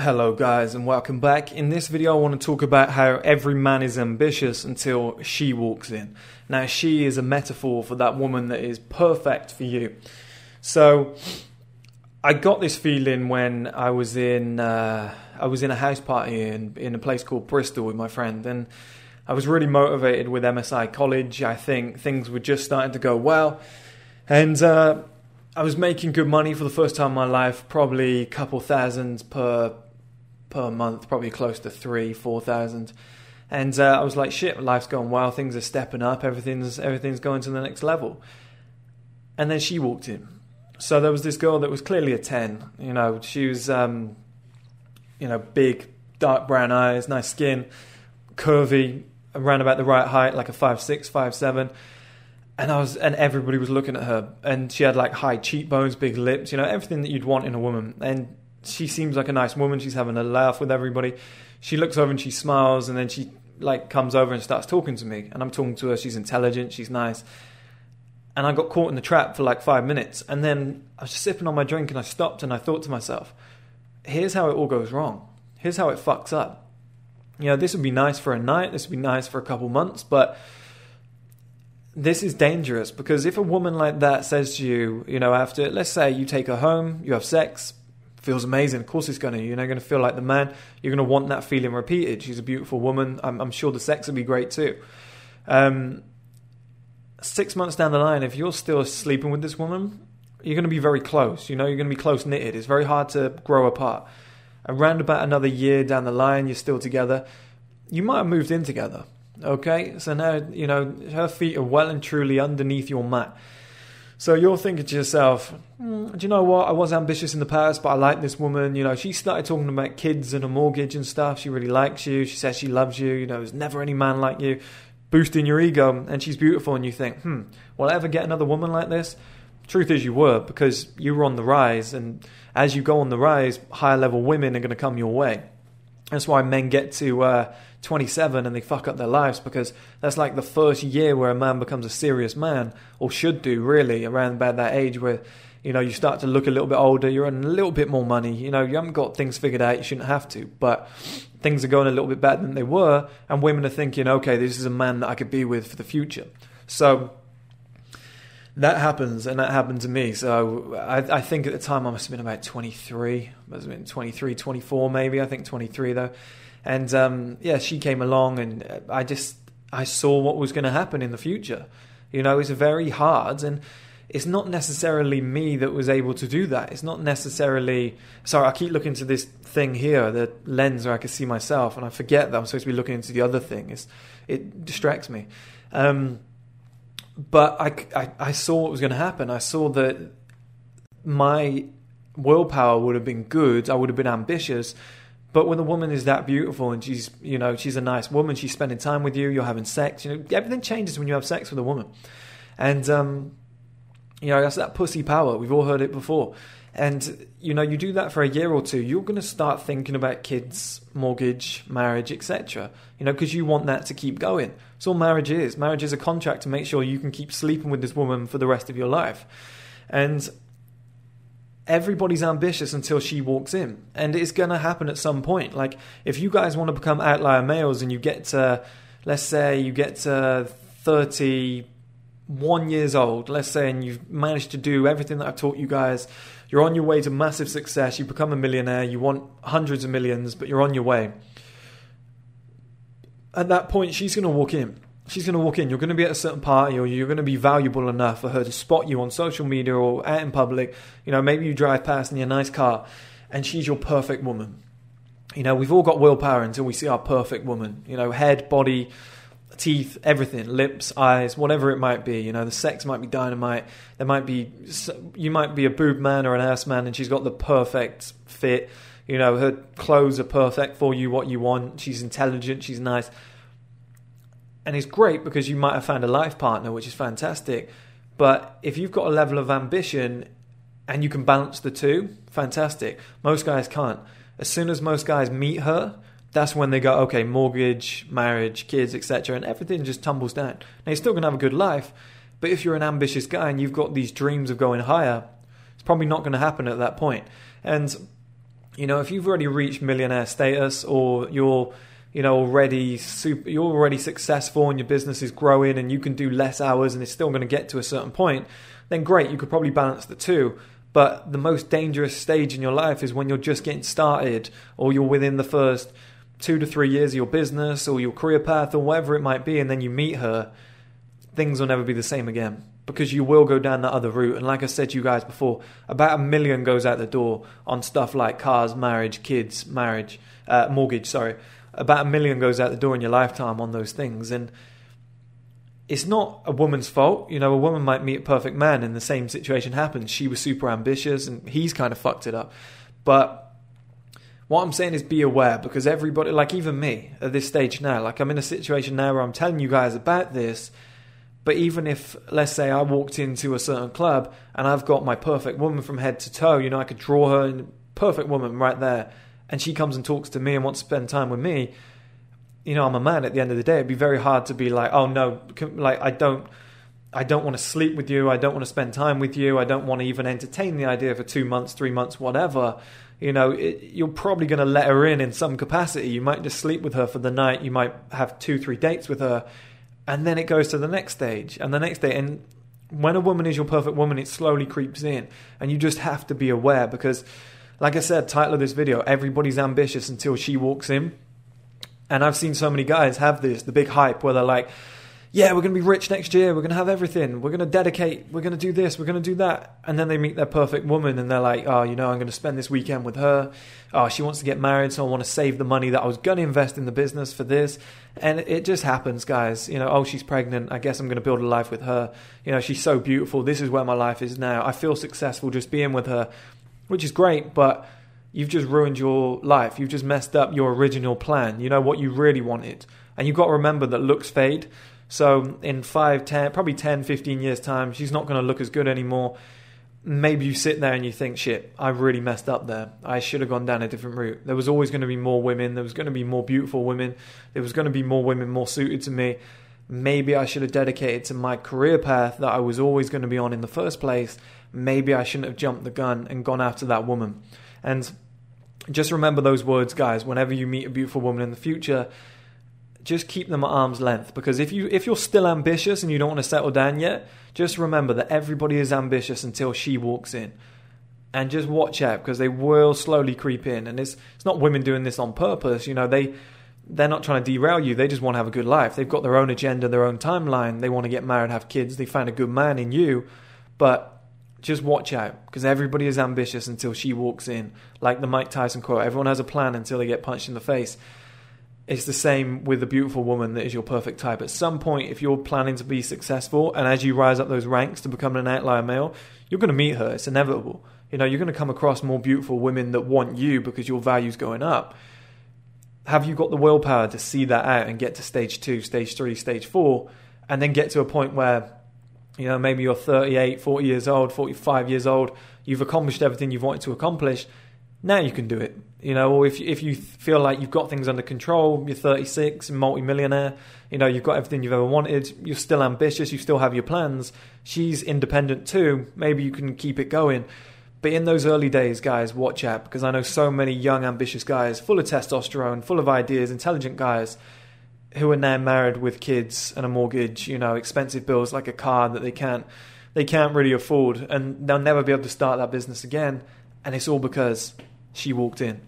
Hello guys and welcome back. In this video I want to talk about how every man is ambitious until she walks in. Now she is a metaphor for that woman that is perfect for you. So I got this feeling when I was in uh, I was in a house party in in a place called Bristol with my friend and I was really motivated with MSI college. I think things were just starting to go well. And uh, I was making good money for the first time in my life, probably a couple thousands per per month, probably close to three, four thousand. And uh, I was like, shit, life's going well, things are stepping up, everything's everything's going to the next level. And then she walked in. So there was this girl that was clearly a ten. You know, she was, um, you know, big, dark brown eyes, nice skin, curvy, around about the right height, like a five six, five seven. And I was, and everybody was looking at her, and she had like high cheekbones, big lips, you know, everything that you'd want in a woman. And she seems like a nice woman. She's having a laugh with everybody. She looks over and she smiles, and then she like comes over and starts talking to me. And I'm talking to her. She's intelligent. She's nice. And I got caught in the trap for like five minutes. And then I was sipping on my drink, and I stopped and I thought to myself, "Here's how it all goes wrong. Here's how it fucks up. You know, this would be nice for a night. This would be nice for a couple months, but." this is dangerous because if a woman like that says to you, you know, after let's say you take her home, you have sex, feels amazing. Of course, it's going to. You're going to feel like the man. You're going to want that feeling repeated. She's a beautiful woman. I'm, I'm sure the sex will be great too. Um, six months down the line, if you're still sleeping with this woman, you're going to be very close. You know, you're going to be close knitted. It's very hard to grow apart. Around about another year down the line, you're still together. You might have moved in together. Okay, so now you know her feet are well and truly underneath your mat. So you're thinking to yourself, mm, do you know what? I was ambitious in the past, but I like this woman. You know, she started talking about kids and a mortgage and stuff. She really likes you. She says she loves you. You know, there's never any man like you. Boosting your ego, and she's beautiful, and you think, hmm, will I ever get another woman like this? Truth is, you were because you were on the rise, and as you go on the rise, higher level women are going to come your way. That's why men get to uh, 27 and they fuck up their lives because that's like the first year where a man becomes a serious man, or should do really, around about that age where you know you start to look a little bit older, you're earning a little bit more money. You know, you haven't got things figured out, you shouldn't have to, but things are going a little bit better than they were, and women are thinking, okay, this is a man that I could be with for the future. So that happens, and that happened to me. So I, I, think at the time I must have been about 23, I must have been 23, 24 maybe. I think 23 though. And um, yeah, she came along, and I just I saw what was going to happen in the future. You know, it's very hard, and it's not necessarily me that was able to do that. It's not necessarily. Sorry, I keep looking to this thing here, the lens where I can see myself, and I forget that I'm supposed to be looking into the other thing. It's, it distracts me. Um, but I, I, I saw what was going to happen. I saw that my willpower would have been good. I would have been ambitious, but when a woman is that beautiful and she's, you know, she's a nice woman, she's spending time with you, you're having sex, you know, everything changes when you have sex with a woman. And, um, you know, that's that pussy power. We've all heard it before. And, you know, you do that for a year or two, you're going to start thinking about kids, mortgage, marriage, etc. You know, because you want that to keep going. That's all marriage is. Marriage is a contract to make sure you can keep sleeping with this woman for the rest of your life. And everybody's ambitious until she walks in. And it's going to happen at some point. Like, if you guys want to become outlier males and you get to, let's say, you get to 31 years old, let's say, and you've managed to do everything that I've taught you guys, you're on your way to massive success, you become a millionaire, you want hundreds of millions, but you're on your way. At that point, she's going to walk in she's going to walk in. You're going to be at a certain party, or you're going to be valuable enough for her to spot you on social media or out in public. You know, maybe you drive past in your nice car, and she's your perfect woman. You know, we've all got willpower until we see our perfect woman. You know, head, body, teeth, everything, lips, eyes, whatever it might be. You know, the sex might be dynamite. There might be, you might be a boob man or an ass man, and she's got the perfect fit. You know, her clothes are perfect for you, what you want. She's intelligent, she's nice and it's great because you might have found a life partner, which is fantastic. But if you've got a level of ambition and you can balance the two, fantastic. Most guys can't. As soon as most guys meet her, that's when they go, okay, mortgage, marriage, kids, etc., and everything just tumbles down. Now you're still gonna have a good life, but if you're an ambitious guy and you've got these dreams of going higher, it's probably not going to happen at that point. And you know, if you've already reached millionaire status or you're you know already super you're already successful and your business is growing and you can do less hours and it's still going to get to a certain point then great you could probably balance the two but the most dangerous stage in your life is when you're just getting started or you're within the first 2 to 3 years of your business or your career path or whatever it might be and then you meet her things will never be the same again because you will go down that other route. And like I said to you guys before, about a million goes out the door on stuff like cars, marriage, kids, marriage, uh, mortgage, sorry about a million goes out the door in your lifetime on those things. And it's not a woman's fault. You know, a woman might meet a perfect man and the same situation happens. She was super ambitious and he's kind of fucked it up. But what I'm saying is be aware because everybody, like even me at this stage now, like I'm in a situation now where I'm telling you guys about this. But even if, let's say, I walked into a certain club and I've got my perfect woman from head to toe, you know, I could draw her in perfect woman right there and she comes and talks to me and wants to spend time with me, you know, I'm a man at the end of the day. It'd be very hard to be like, oh no, like I don't, I don't want to sleep with you. I don't want to spend time with you. I don't want to even entertain the idea for two months, three months, whatever. You know, it, you're probably going to let her in in some capacity. You might just sleep with her for the night. You might have two, three dates with her, and then it goes to the next stage and the next day. And when a woman is your perfect woman, it slowly creeps in, and you just have to be aware because like I said, title of this video, everybody's ambitious until she walks in. And I've seen so many guys have this, the big hype where they're like, yeah, we're going to be rich next year. We're going to have everything. We're going to dedicate. We're going to do this. We're going to do that. And then they meet their perfect woman and they're like, oh, you know, I'm going to spend this weekend with her. Oh, she wants to get married. So I want to save the money that I was going to invest in the business for this. And it just happens, guys. You know, oh, she's pregnant. I guess I'm going to build a life with her. You know, she's so beautiful. This is where my life is now. I feel successful just being with her which is great, but you've just ruined your life. You've just messed up your original plan. You know what you really wanted. And you've got to remember that looks fade. So in 5, 10, probably 10, 15 years' time, she's not going to look as good anymore. Maybe you sit there and you think, shit, I really messed up there. I should have gone down a different route. There was always going to be more women. There was going to be more beautiful women. There was going to be more women more suited to me. Maybe I should have dedicated to my career path that I was always going to be on in the first place. Maybe I shouldn't have jumped the gun and gone after that woman. And just remember those words, guys, whenever you meet a beautiful woman in the future. Just keep them at arm's length. Because if you if you're still ambitious and you don't want to settle down yet, just remember that everybody is ambitious until she walks in. And just watch out because they will slowly creep in. And it's it's not women doing this on purpose you know. They they're not trying to derail you they just want to have a good life they've got their own agenda their own timeline they want to get married have kids they find a good man in you but just watch out because everybody is ambitious until she walks in. Like the Mike Tyson quote, everyone has a plan until they get punched in the face. It's the same with the beautiful woman that is your perfect type. At some point, if you're planning to be successful and as you rise up those ranks to become an outlier male, you're going to meet her. It's inevitable. You know, you're going to come across more beautiful women that want you because your value's going up. Have you got the willpower to see that out and get to stage two, stage three, stage four, and then get to a point where you know, maybe you're 38, 40 years old, 45 years old, you've accomplished everything you've wanted to accomplish. Now you can do it. You know, or if if you feel like you've got things under control, you're 36, multi-millionaire, you know, you've got everything you've ever wanted, you're still ambitious, you still have your plans. She's independent too. Maybe you can keep it going. But in those early days, guys, watch out because I know so many young, ambitious guys, full of testosterone, full of ideas, intelligent guys who are now married with kids and a mortgage, you know, expensive bills like a car that they can't they can't really afford and they'll never be able to start that business again and it's all because she walked in.